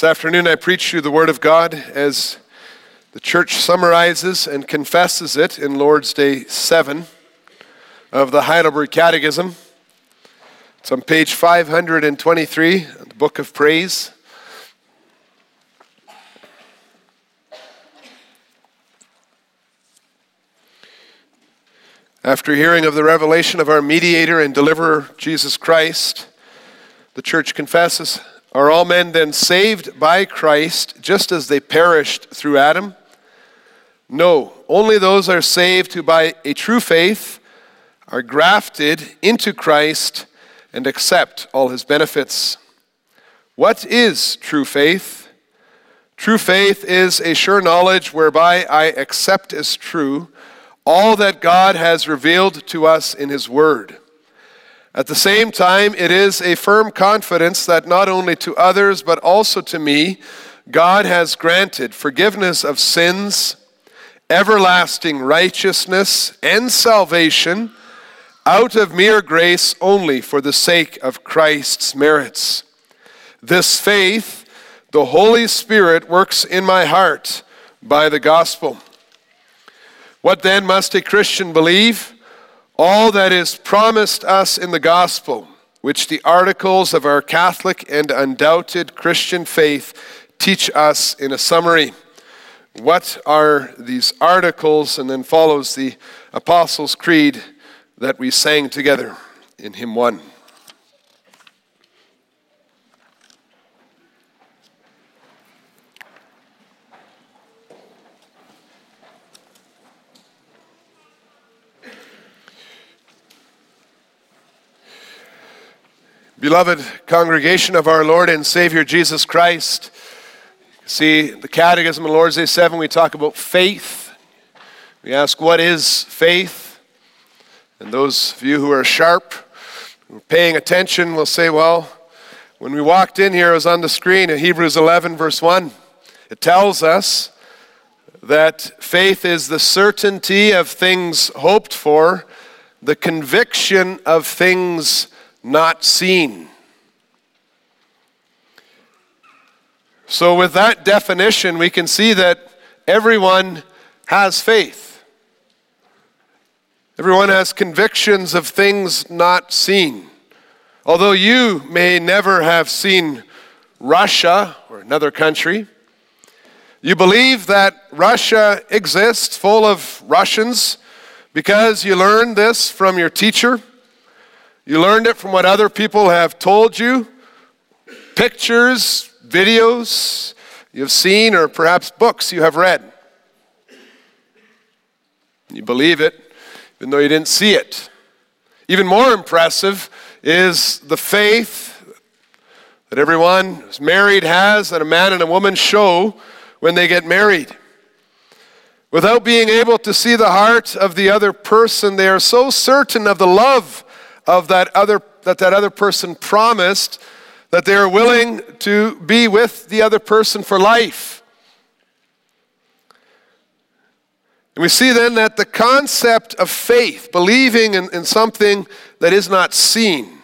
This afternoon, I preach you the Word of God as the church summarizes and confesses it in Lord's Day 7 of the Heidelberg Catechism. It's on page 523, the Book of Praise. After hearing of the revelation of our mediator and deliverer, Jesus Christ, the church confesses Are all men then saved by Christ just as they perished through Adam? No, only those are saved who by a true faith are grafted into Christ and accept all his benefits. What is true faith? True faith is a sure knowledge whereby I accept as true all that God has revealed to us in his word. At the same time, it is a firm confidence that not only to others, but also to me, God has granted forgiveness of sins, everlasting righteousness, and salvation out of mere grace only for the sake of Christ's merits. This faith, the Holy Spirit works in my heart by the gospel. What then must a Christian believe? All that is promised us in the gospel, which the articles of our Catholic and undoubted Christian faith teach us in a summary. What are these articles? And then follows the Apostles' Creed that we sang together in Hymn 1. Beloved congregation of our Lord and Savior Jesus Christ, see the Catechism of Lord's Day 7, we talk about faith. We ask, what is faith? And those of you who are sharp, who are paying attention, will say, well, when we walked in here, it was on the screen in Hebrews 11, verse 1. It tells us that faith is the certainty of things hoped for, the conviction of things not seen. So, with that definition, we can see that everyone has faith. Everyone has convictions of things not seen. Although you may never have seen Russia or another country, you believe that Russia exists full of Russians because you learned this from your teacher you learned it from what other people have told you, pictures, videos you've seen, or perhaps books you have read. You believe it, even though you didn't see it. Even more impressive is the faith that everyone who's married has that a man and a woman show when they get married. Without being able to see the heart of the other person, they are so certain of the love of that other that that other person promised that they are willing to be with the other person for life. And we see then that the concept of faith, believing in, in something that is not seen,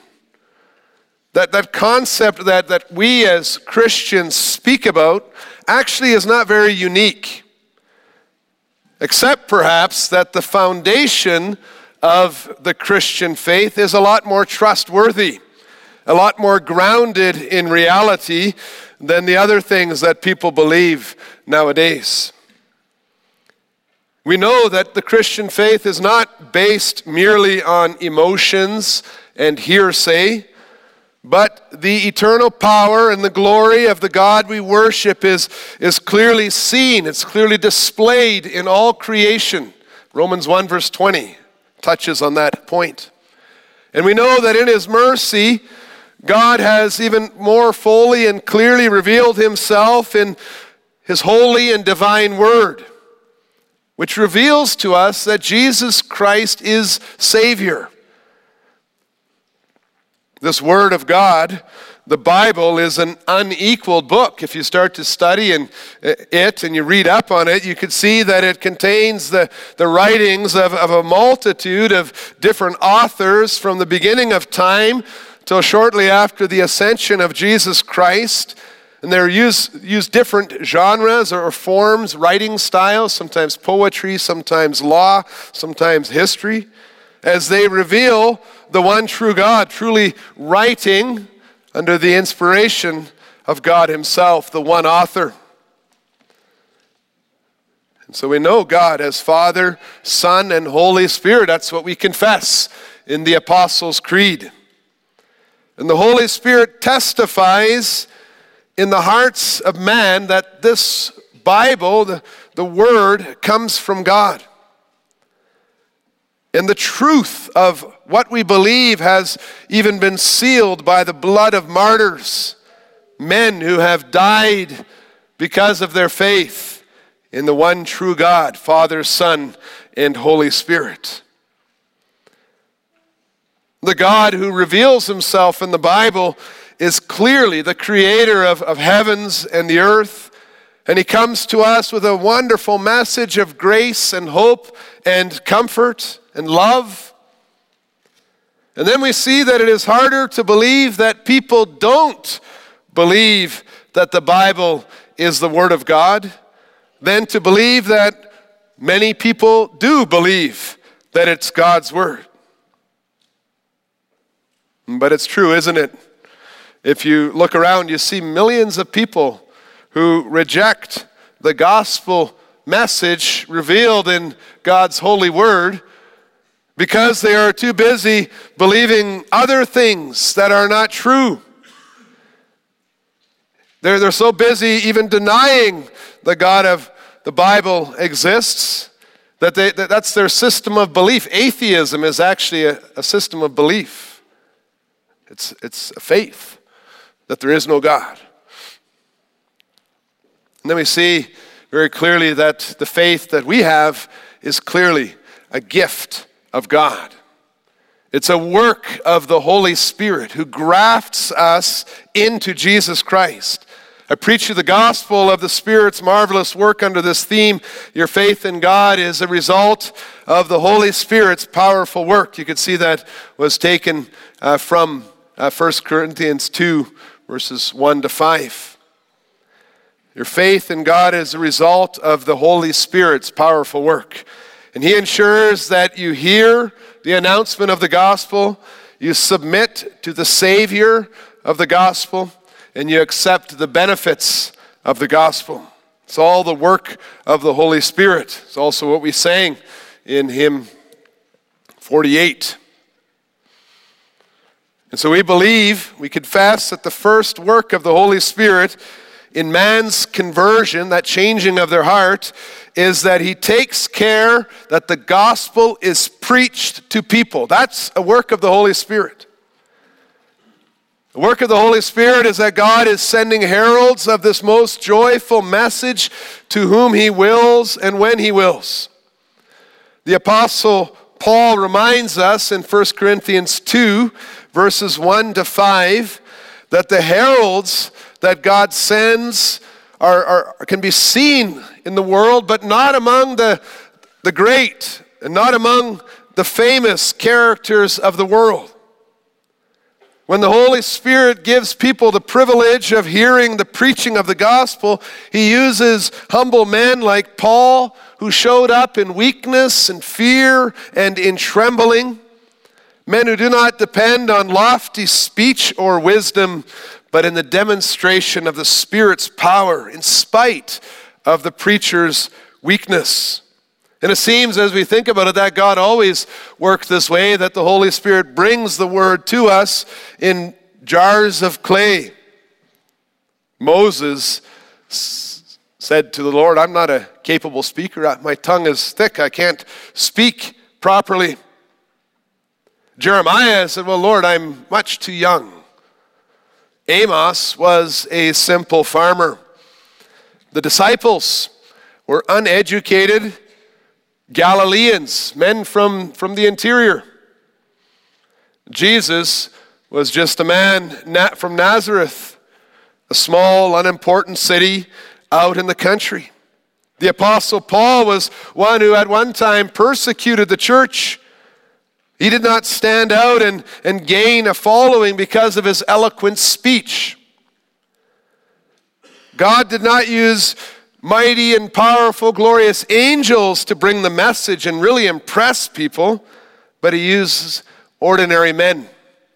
that, that concept that, that we as Christians speak about actually is not very unique. Except perhaps that the foundation of the Christian faith is a lot more trustworthy, a lot more grounded in reality than the other things that people believe nowadays. We know that the Christian faith is not based merely on emotions and hearsay, but the eternal power and the glory of the God we worship is, is clearly seen, it's clearly displayed in all creation. Romans 1, verse 20 touches on that point. And we know that in His mercy, God has even more fully and clearly revealed Himself in His holy and divine Word, which reveals to us that Jesus Christ is Savior. This Word of God the Bible is an unequaled book. If you start to study uh, it and you read up on it, you could see that it contains the, the writings of, of a multitude of different authors from the beginning of time till shortly after the ascension of Jesus Christ. And they're use, use different genres or forms, writing styles, sometimes poetry, sometimes law, sometimes history, as they reveal the one true God, truly writing under the inspiration of God Himself, the one author. And so we know God as Father, Son, and Holy Spirit. That's what we confess in the Apostles' Creed. And the Holy Spirit testifies in the hearts of man that this Bible, the, the Word, comes from God. And the truth of what we believe has even been sealed by the blood of martyrs, men who have died because of their faith in the one true God, Father, Son, and Holy Spirit. The God who reveals himself in the Bible is clearly the creator of, of heavens and the earth. And he comes to us with a wonderful message of grace and hope and comfort and love. And then we see that it is harder to believe that people don't believe that the Bible is the Word of God than to believe that many people do believe that it's God's Word. But it's true, isn't it? If you look around, you see millions of people who reject the gospel message revealed in God's holy word because they are too busy believing other things that are not true. They're, they're so busy even denying the God of the Bible exists that, they, that that's their system of belief. Atheism is actually a, a system of belief, it's, it's a faith that there is no God. And then we see very clearly that the faith that we have is clearly a gift of God. It's a work of the Holy Spirit who grafts us into Jesus Christ. I preach you the gospel of the Spirit's marvelous work under this theme. Your faith in God is a result of the Holy Spirit's powerful work. You could see that was taken uh, from uh, 1 Corinthians 2, verses 1 to 5. Your faith in God is a result of the Holy Spirit's powerful work. And He ensures that you hear the announcement of the gospel, you submit to the Savior of the gospel, and you accept the benefits of the gospel. It's all the work of the Holy Spirit. It's also what we sang in hymn 48. And so we believe, we confess that the first work of the Holy Spirit in man's conversion, that changing of their heart, is that he takes care that the gospel is preached to people. That's a work of the Holy Spirit. The work of the Holy Spirit is that God is sending heralds of this most joyful message to whom he wills and when he wills. The Apostle Paul reminds us in 1 Corinthians 2 verses 1 to 5, that the heralds that God sends are, are, can be seen in the world, but not among the, the great and not among the famous characters of the world. When the Holy Spirit gives people the privilege of hearing the preaching of the gospel, He uses humble men like Paul, who showed up in weakness and fear and in trembling. Men who do not depend on lofty speech or wisdom, but in the demonstration of the Spirit's power in spite of the preacher's weakness. And it seems, as we think about it, that God always worked this way, that the Holy Spirit brings the word to us in jars of clay. Moses said to the Lord, I'm not a capable speaker. My tongue is thick. I can't speak properly. Jeremiah said, Well, Lord, I'm much too young. Amos was a simple farmer. The disciples were uneducated Galileans, men from, from the interior. Jesus was just a man from Nazareth, a small, unimportant city out in the country. The Apostle Paul was one who at one time persecuted the church he did not stand out and, and gain a following because of his eloquent speech. God did not use mighty and powerful, glorious angels to bring the message and really impress people, but He uses ordinary men.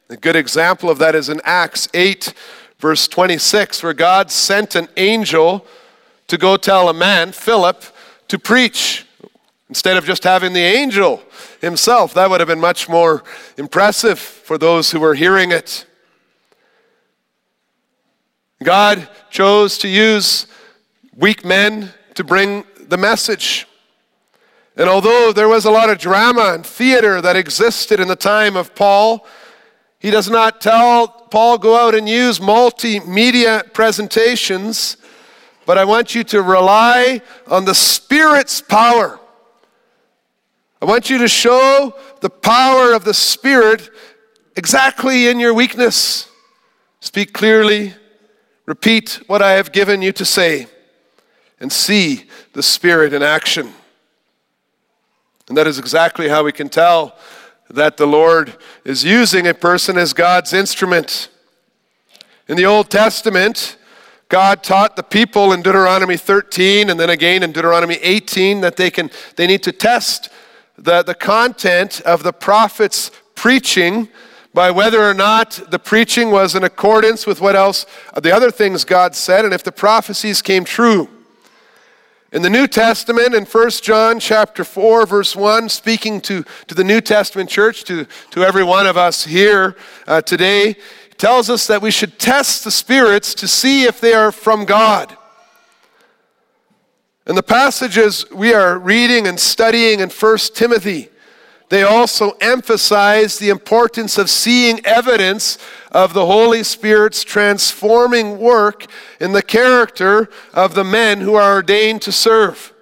A good example of that is in Acts 8, verse 26, where God sent an angel to go tell a man, Philip, to preach. Instead of just having the angel himself, that would have been much more impressive for those who were hearing it. God chose to use weak men to bring the message. And although there was a lot of drama and theater that existed in the time of Paul, he does not tell Paul go out and use multimedia presentations, but I want you to rely on the Spirit's power. I want you to show the power of the Spirit exactly in your weakness. Speak clearly, Repeat what I have given you to say and see the Spirit in action. And that is exactly how we can tell that the Lord is using a person as God's instrument. In the Old Testament, God taught the people in Deuteronomy 13 and then again in Deuteronomy 18 that they, can, they need to test the, the content of the prophet's preaching by whether or not the preaching was in accordance with what else, the other things God said, and if the prophecies came true. In the New Testament, in 1 John chapter 4, verse 1, speaking to, to the New Testament church, to, to every one of us here uh, today, tells us that we should test the spirits to see if they are from God. And the passages we are reading and studying in 1 Timothy, they also emphasize the importance of seeing evidence of the Holy Spirit's transforming work in the character of the men who are ordained to serve.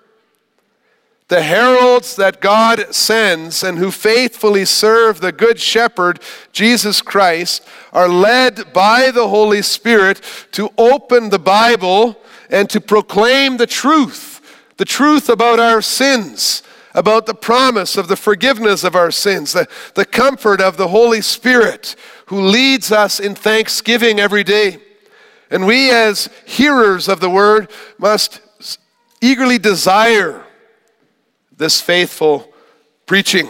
The heralds that God sends and who faithfully serve the Good Shepherd, Jesus Christ, are led by the Holy Spirit to open the Bible and to proclaim the truth, the truth about our sins about the promise of the forgiveness of our sins, the, the comfort of the Holy Spirit who leads us in thanksgiving every day. And we, as hearers of the word, must eagerly desire this faithful preaching.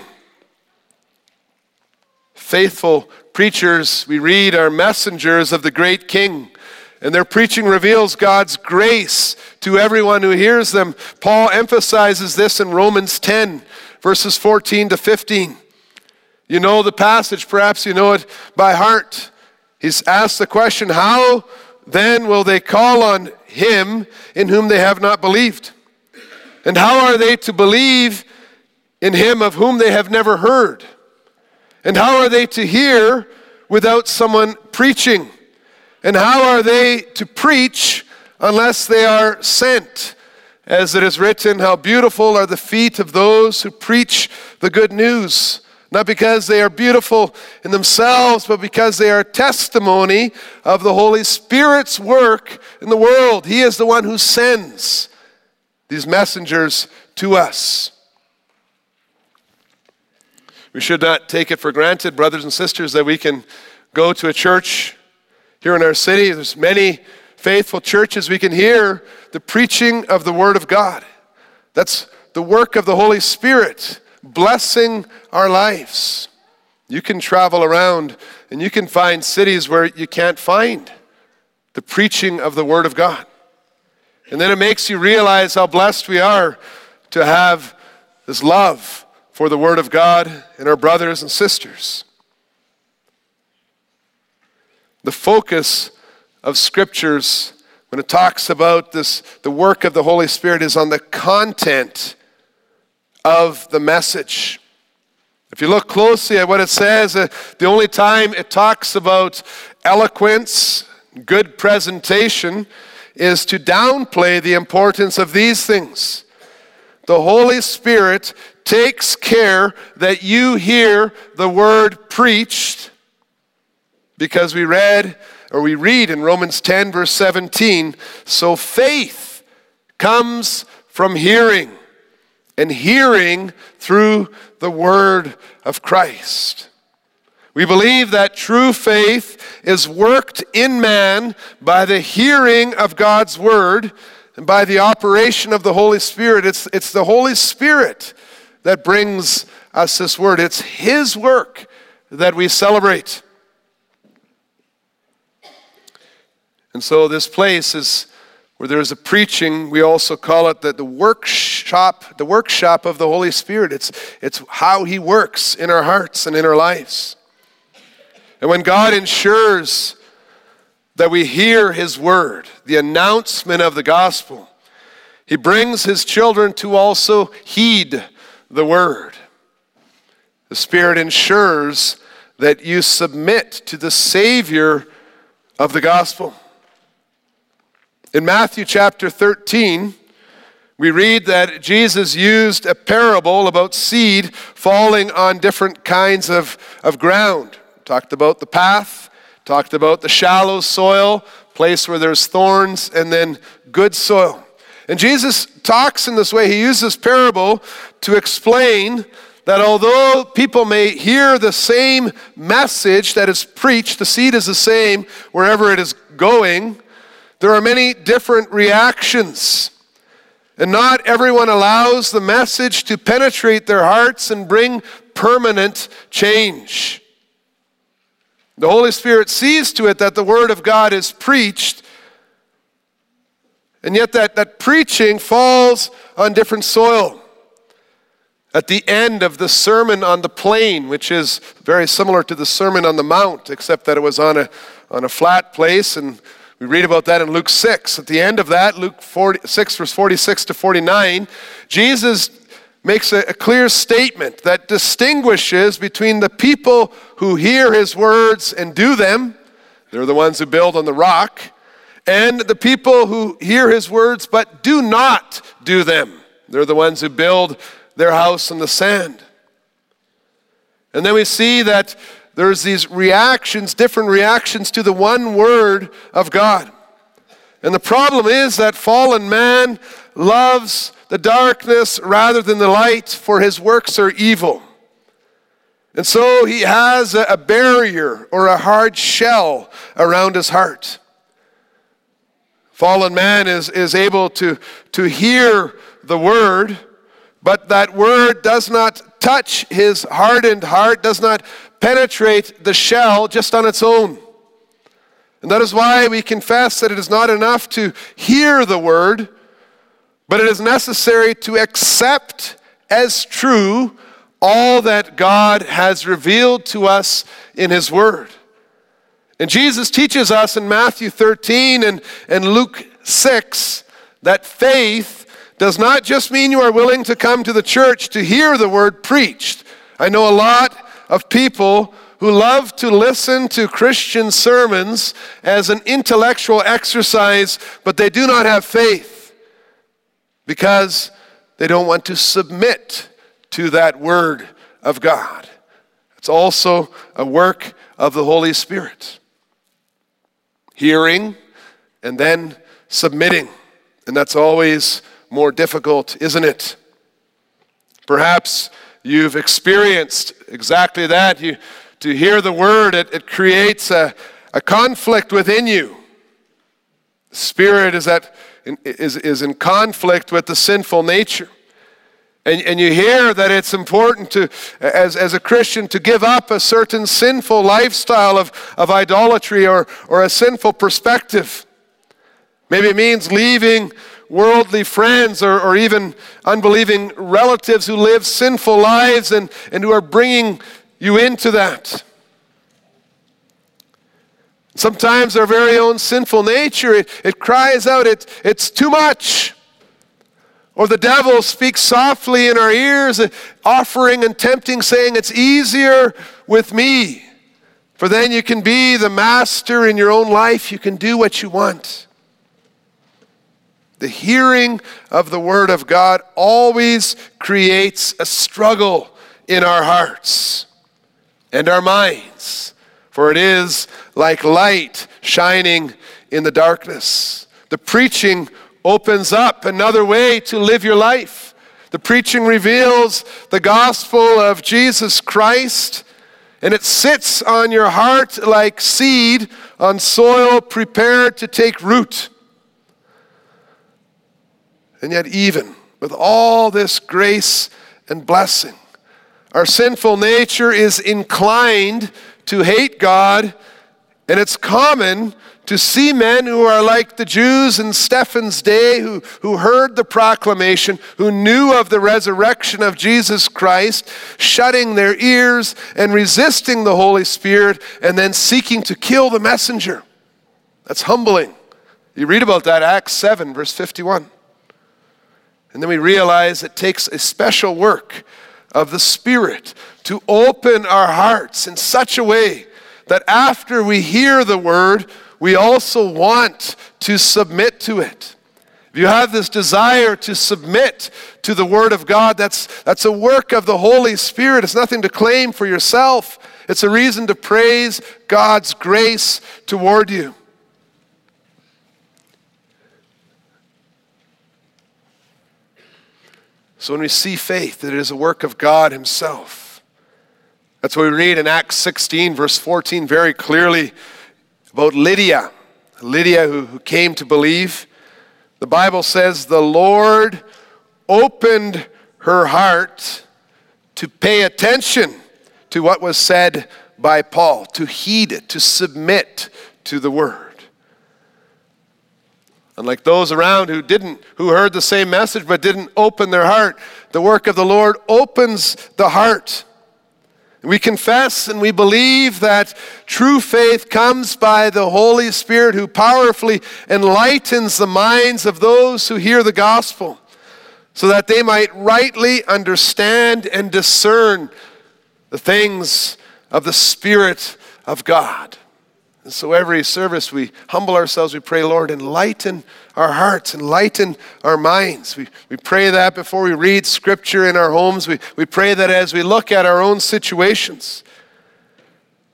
Faithful preachers, we read, are messengers of the great King and their preaching reveals God's grace to everyone who hears them. Paul emphasizes this in Romans 10, verses 14 to 15. You know the passage, perhaps you know it by heart. He's asked the question How then will they call on him in whom they have not believed? And how are they to believe in him of whom they have never heard? And how are they to hear without someone preaching? And how are they to preach unless they are sent? As it is written, How beautiful are the feet of those who preach the good news. Not because they are beautiful in themselves, but because they are testimony of the Holy Spirit's work in the world. He is the one who sends these messengers to us. We should not take it for granted, brothers and sisters, that we can go to a church here in our city, there's many faithful churches. We can hear the preaching of the Word of God. That's the work of the Holy Spirit blessing our lives. You can travel around and you can find cities where you can't find the preaching of the Word of God. And then it makes you realize how blessed we are to have this love for the Word of God and our brothers and sisters. The focus of scriptures when it talks about this the work of the Holy Spirit is on the content of the message. If you look closely at what it says, uh, the only time it talks about eloquence, good presentation, is to downplay the importance of these things. The Holy Spirit takes care that you hear the word preached because we read, or we read in Romans 10, verse 17, so faith comes from hearing, and hearing through the word of Christ. We believe that true faith is worked in man by the hearing of God's word and by the operation of the Holy Spirit. It's, it's the Holy Spirit that brings us this word, it's His work that we celebrate. And so, this place is where there's a preaching, we also call it the, the workshop, the workshop of the Holy Spirit. It's, it's how He works in our hearts and in our lives. And when God ensures that we hear His word, the announcement of the gospel, He brings His children to also heed the word. The Spirit ensures that you submit to the Savior of the gospel. In Matthew chapter 13, we read that Jesus used a parable about seed falling on different kinds of, of ground. Talked about the path, talked about the shallow soil, place where there's thorns, and then good soil. And Jesus talks in this way. He uses parable to explain that although people may hear the same message that is preached, the seed is the same wherever it is going, there are many different reactions. And not everyone allows the message to penetrate their hearts and bring permanent change. The Holy Spirit sees to it that the Word of God is preached, and yet that, that preaching falls on different soil. At the end of the Sermon on the Plain, which is very similar to the Sermon on the Mount, except that it was on a, on a flat place, and we read about that in Luke 6. At the end of that, Luke 40, 6, verse 46 to 49, Jesus makes a, a clear statement that distinguishes between the people who hear his words and do them, they're the ones who build on the rock, and the people who hear his words but do not do them. They're the ones who build their house on the sand. And then we see that there's these reactions, different reactions to the one word of God. And the problem is that fallen man loves the darkness rather than the light, for his works are evil. And so he has a barrier or a hard shell around his heart. Fallen man is, is able to, to hear the word, but that word does not touch his hardened heart, does not penetrate the shell just on its own. And that is why we confess that it is not enough to hear the word, but it is necessary to accept as true all that God has revealed to us in His Word. And Jesus teaches us in Matthew 13 and, and Luke 6 that faith does not just mean you are willing to come to the church to hear the word preached. I know a lot of people who love to listen to Christian sermons as an intellectual exercise, but they do not have faith because they don't want to submit to that word of God. It's also a work of the Holy Spirit. Hearing and then submitting. And that's always more difficult, isn't it? Perhaps you've experienced exactly that. You, to hear the word, it, it creates a, a conflict within you. Spirit is at is, is in conflict with the sinful nature. And, and you hear that it's important to, as, as a Christian, to give up a certain sinful lifestyle of, of idolatry or, or a sinful perspective. Maybe it means leaving worldly friends or, or even unbelieving relatives who live sinful lives and, and who are bringing you into that. Sometimes our very own sinful nature, it, it cries out, it, it's too much. Or the devil speaks softly in our ears, offering and tempting, saying, It's easier with me. For then you can be the master in your own life, you can do what you want. The hearing of the Word of God always creates a struggle in our hearts and our minds for it is like light shining in the darkness. The preaching opens up another way to live your life. The preaching reveals the gospel of Jesus Christ and it sits on your heart like seed on soil prepared to take root. And yet, even with all this grace and blessing, our sinful nature is inclined to hate God, and it's common to see men who are like the Jews in Stephen's day, who, who heard the proclamation, who knew of the resurrection of Jesus Christ, shutting their ears and resisting the Holy Spirit, and then seeking to kill the messenger. That's humbling. You read about that, Acts 7, verse 51. And then we realize it takes a special work of the Spirit to open our hearts in such a way that after we hear the word, we also want to submit to it. If you have this desire to submit to the Word of God, that's, that's a work of the Holy Spirit. It's nothing to claim for yourself, it's a reason to praise God's grace toward you. So when we see faith, that it is a work of God Himself. That's what we read in Acts 16, verse 14, very clearly about Lydia, Lydia who, who came to believe. The Bible says the Lord opened her heart to pay attention to what was said by Paul, to heed it, to submit to the word. Unlike those around who didn't, who heard the same message but didn't open their heart, the work of the Lord opens the heart. We confess and we believe that true faith comes by the Holy Spirit who powerfully enlightens the minds of those who hear the gospel so that they might rightly understand and discern the things of the Spirit of God. And so every service we humble ourselves, we pray, Lord, enlighten our hearts, enlighten our minds. We, we pray that before we read scripture in our homes. We, we pray that as we look at our own situations.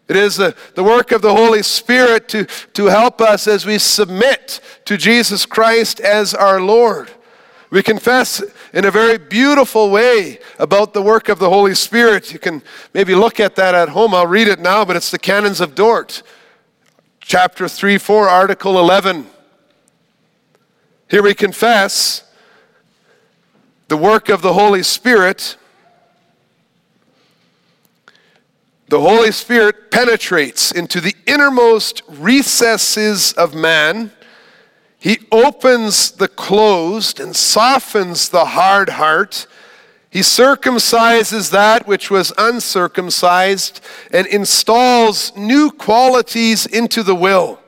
It is the, the work of the Holy Spirit to, to help us as we submit to Jesus Christ as our Lord. We confess in a very beautiful way about the work of the Holy Spirit. You can maybe look at that at home. I'll read it now, but it's the Canons of Dort chapter 3, 4, article 11. Here we confess the work of the Holy Spirit. The Holy Spirit penetrates into the innermost recesses of man. He opens the closed and softens the hard heart he circumcises that which was uncircumcised and installs new qualities into the will.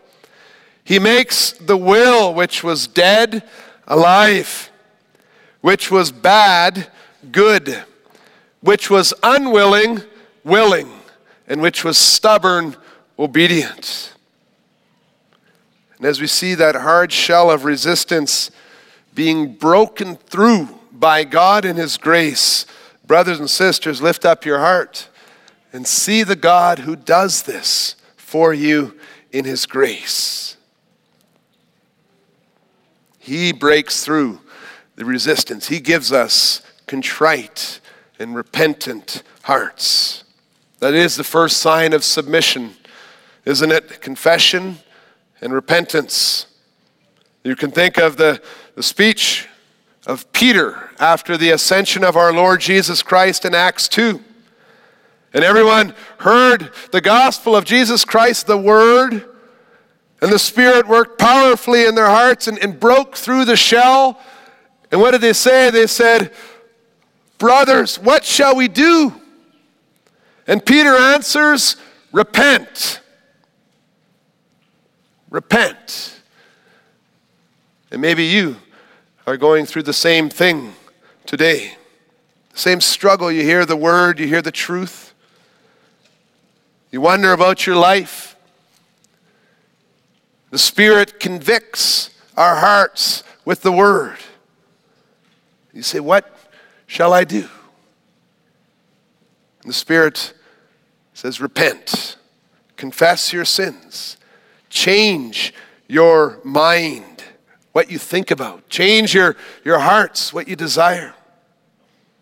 He makes the will which was dead alive, which was bad good, which was unwilling willing, and which was stubborn obedient. And as we see that hard shell of resistance being broken through by God and His grace, brothers and sisters, lift up your heart and see the God who does this for you in His grace. He breaks through the resistance, He gives us contrite and repentant hearts. That is the first sign of submission, isn't it? Confession and repentance. You can think of the, the speech of Peter after the ascension of our Lord Jesus Christ in Acts 2. And everyone heard the gospel of Jesus Christ, the Word, and the Spirit worked powerfully in their hearts and, and broke through the shell. And what did they say? They said, Brothers, what shall we do? And Peter answers, Repent. Repent. And maybe you are going through the same thing today. The same struggle. You hear the word, you hear the truth. You wonder about your life. The Spirit convicts our hearts with the word. You say, What shall I do? And the Spirit says, Repent, confess your sins, change your mind what you think about. Change your, your hearts, what you desire.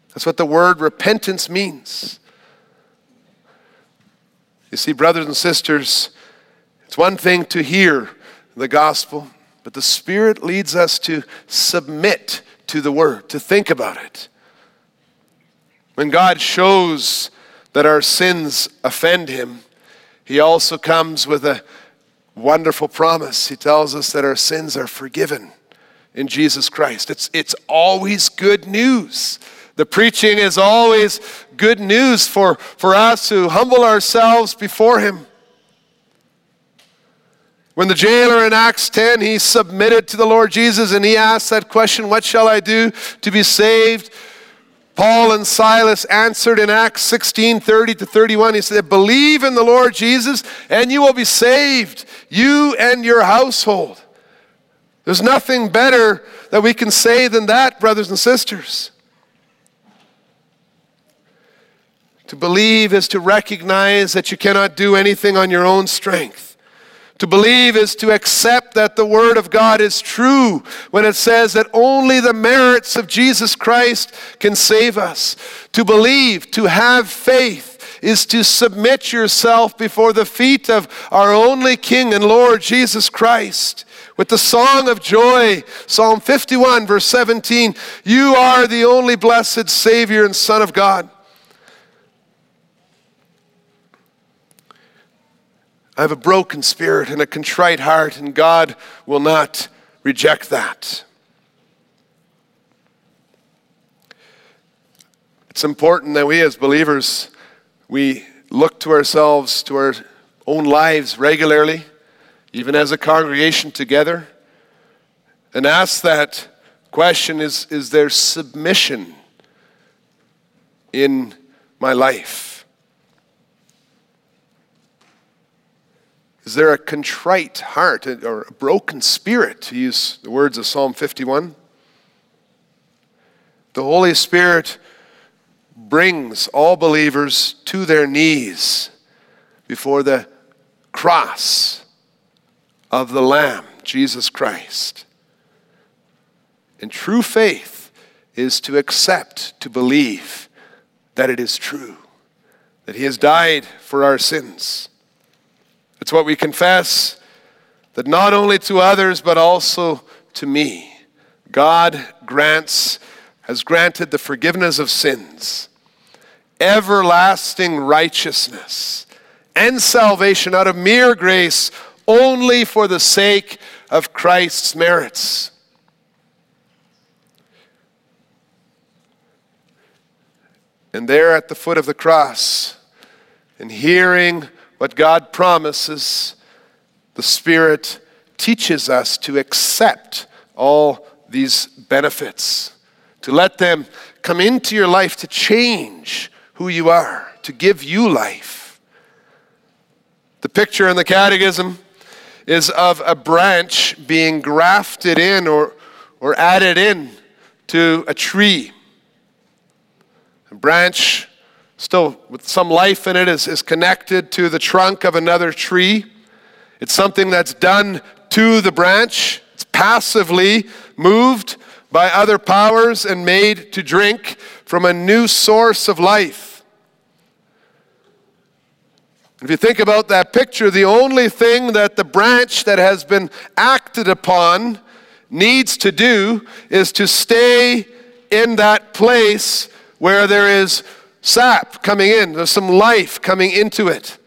That's what the word repentance means. You see, brothers and sisters, it's one thing to hear the gospel, but the Spirit leads us to submit to the word, to think about it. When God shows that our sins offend him, he also comes with a wonderful promise. He tells us that our sins are forgiven in Jesus Christ. It's, it's always good news. The preaching is always good news for, for us who humble ourselves before him. When the jailer in Acts 10, he submitted to the Lord Jesus and he asked that question, What shall I do to be saved? Paul and Silas answered in Acts 16 30 to 31. He said, Believe in the Lord Jesus and you will be saved, you and your household. There's nothing better that we can say than that, brothers and sisters. To believe is to recognize that you cannot do anything on your own strength. To believe is to accept that the Word of God is true when it says that only the merits of Jesus Christ can save us. To believe, to have faith, is to submit yourself before the feet of our only King and Lord Jesus Christ. With the song of joy, Psalm 51, verse 17, you are the only blessed Savior and Son of God. I have a broken spirit and a contrite heart, and God will not reject that. It's important that we as believers we look to ourselves, to our own lives regularly, even as a congregation together, and ask that question is, is there submission in my life? Is there a contrite heart or a broken spirit, to use the words of Psalm 51? The Holy Spirit brings all believers to their knees before the cross of the Lamb, Jesus Christ. And true faith is to accept, to believe that it is true, that He has died for our sins it's what we confess that not only to others, but also to me, God grants, has granted the forgiveness of sins, everlasting righteousness, and salvation out of mere grace only for the sake of Christ's merits. And there at the foot of the cross, and hearing what God promises, the Spirit teaches us to accept all these benefits, to let them come into your life to change who you are, to give you life. The picture in the Catechism is of a branch being grafted in or, or added in to a tree. A branch still with some life in it, is, is connected to the trunk of another tree. It's something that's done to the branch, it's passively moved by other powers and made to drink from a new source of life. If you think about that picture, the only thing that the branch that has been acted upon needs to do is to stay in that place where there is sap coming in, there's some life coming into it.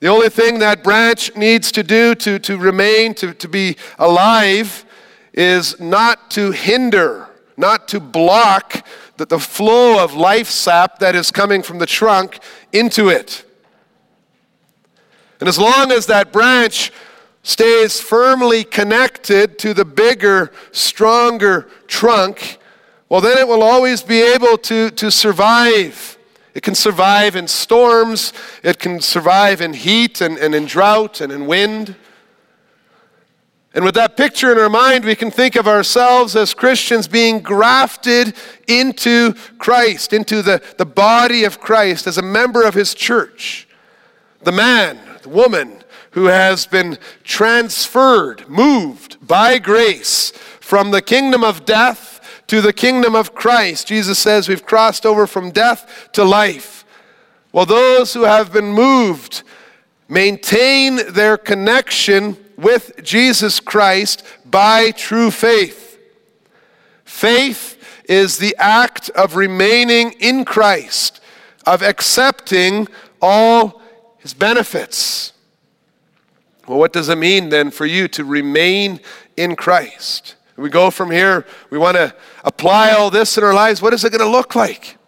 The only thing that branch needs to do to, to remain, to, to be alive, is not to hinder, not to block the, the flow of life sap that is coming from the trunk into it. And as long as that branch stays firmly connected to the bigger, stronger trunk, well, then it will always be able to, to survive. It can survive in storms, it can survive in heat and, and in drought and in wind. And with that picture in our mind, we can think of ourselves as Christians being grafted into Christ, into the, the body of Christ as a member of his church. The man, the woman who has been transferred, moved by grace from the kingdom of death to the kingdom of Christ. Jesus says we've crossed over from death to life. Well, those who have been moved maintain their connection with Jesus Christ by true faith. Faith is the act of remaining in Christ, of accepting all his benefits. Well, what does it mean then for you to remain in Christ? We go from here, we want to apply all this in our lives. What is it going to look like?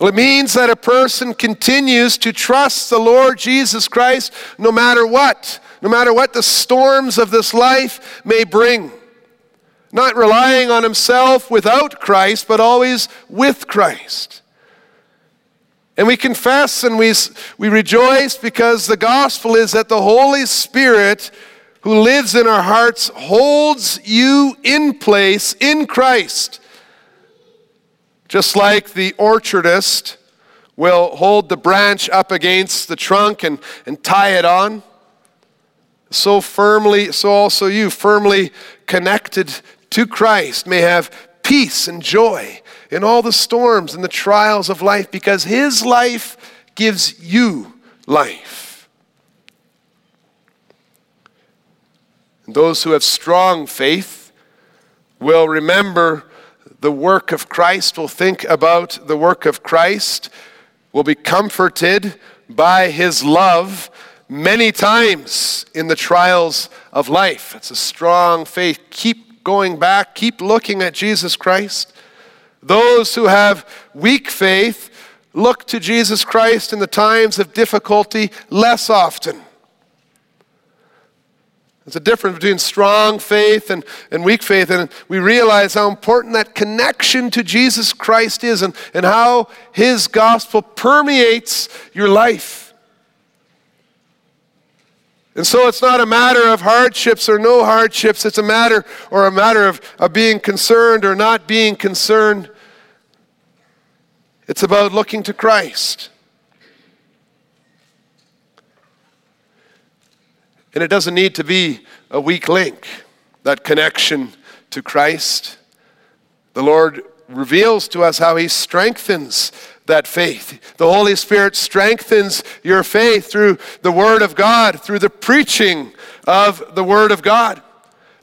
Well, it means that a person continues to trust the Lord Jesus Christ no matter what, no matter what the storms of this life may bring. Not relying on himself without Christ, but always with Christ. And we confess and we, we rejoice because the gospel is that the Holy Spirit who lives in our hearts holds you in place in Christ. Just like the orchardist will hold the branch up against the trunk and, and tie it on, so firmly, so also you, firmly connected to Christ, may have peace and joy in all the storms and the trials of life because His life gives you life. And those who have strong faith will remember the work of Christ, will think about the work of Christ, will be comforted by His love many times in the trials of life. It's a strong faith. Keep going back, keep looking at Jesus Christ. Those who have weak faith look to Jesus Christ in the times of difficulty less often. There's a difference between strong faith and, and weak faith, and we realize how important that connection to Jesus Christ is and, and how His gospel permeates your life. And so it's not a matter of hardships or no hardships, it's a matter or a matter of, of being concerned or not being concerned. It's about looking to Christ. And it doesn't need to be a weak link, that connection to Christ. The Lord reveals to us how He strengthens that faith. The Holy Spirit strengthens your faith through the Word of God, through the preaching of the Word of God.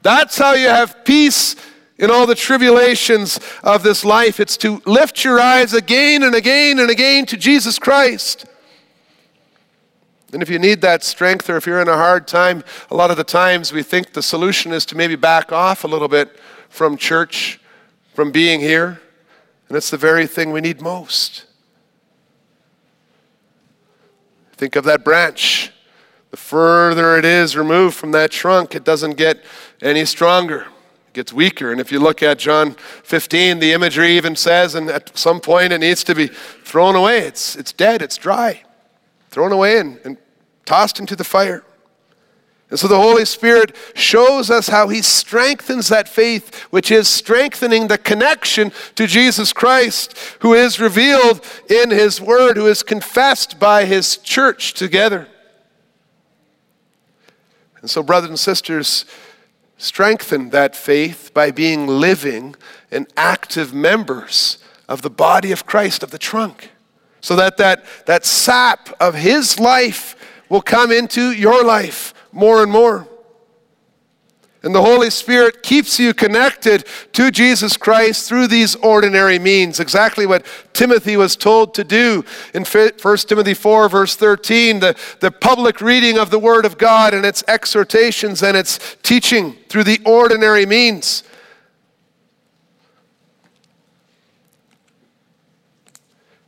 That's how you have peace in all the tribulations of this life. It's to lift your eyes again and again and again to Jesus Christ. And if you need that strength or if you're in a hard time, a lot of the times we think the solution is to maybe back off a little bit from church, from being here. And it's the very thing we need most. Think of that branch. The further it is removed from that trunk, it doesn't get any stronger It gets weaker. And if you look at John 15, the imagery even says, and at some point it needs to be thrown away. It's, it's dead, it's dry, thrown away and, and tossed into the fire. And so the Holy Spirit shows us how He strengthens that faith, which is strengthening the connection to Jesus Christ, who is revealed in His Word, who is confessed by His church together. And so, brothers and sisters, strengthen that faith by being living and active members of the body of Christ, of the trunk, so that that, that sap of His life will come into your life more and more. And the Holy Spirit keeps you connected to Jesus Christ through these ordinary means. Exactly what Timothy was told to do in 1 Timothy 4, verse 13 the, the public reading of the Word of God and its exhortations and its teaching through the ordinary means.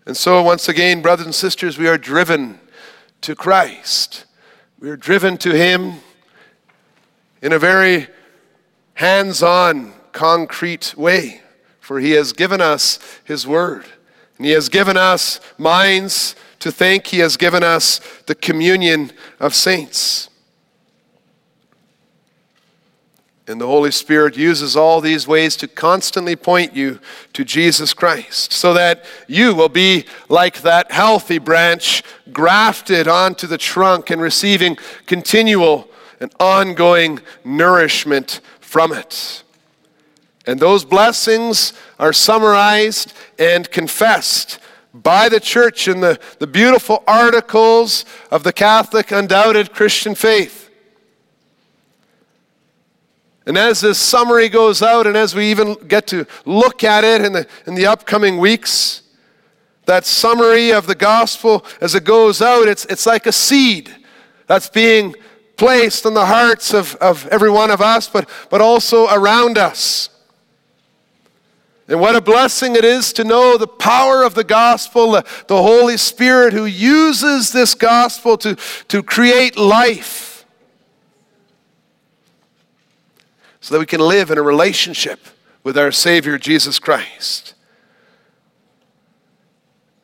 And so, once again, brothers and sisters, we are driven to Christ. We are driven to Him in a very hands on, concrete way, for He has given us His Word. And He has given us minds to think, He has given us the communion of saints. And the Holy Spirit uses all these ways to constantly point you to Jesus Christ so that you will be like that healthy branch grafted onto the trunk and receiving continual and ongoing nourishment from it. And those blessings are summarized and confessed by the church in the, the beautiful articles of the Catholic undoubted Christian faith. And as this summary goes out, and as we even get to look at it in the, in the upcoming weeks, that summary of the gospel as it goes out, it's, it's like a seed that's being placed in the hearts of, of every one of us, but, but also around us. And what a blessing it is to know the power of the gospel, the, the Holy Spirit who uses this gospel to, to create life so that we can live in a relationship with our Savior Jesus Christ.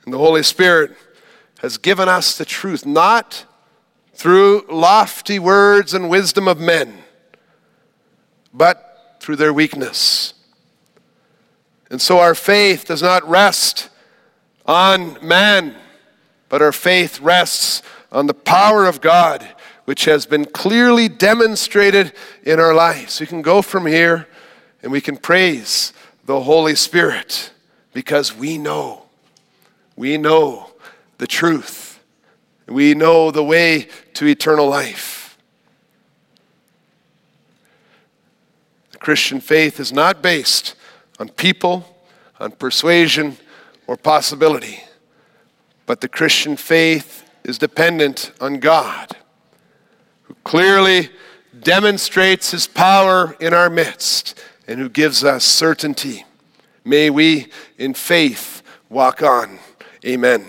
And the Holy Spirit has given us the truth, not through lofty words and wisdom of men, but through their weakness. And so our faith does not rest on man, but our faith rests on the power of God, which has been clearly demonstrated in our lives. We can go from here and we can praise the Holy Spirit because we know, we know the truth. We know the way to eternal life. The Christian faith is not based on people, on persuasion, or possibility. But the Christian faith is dependent on God, who clearly demonstrates his power in our midst and who gives us certainty. May we, in faith, walk on. Amen.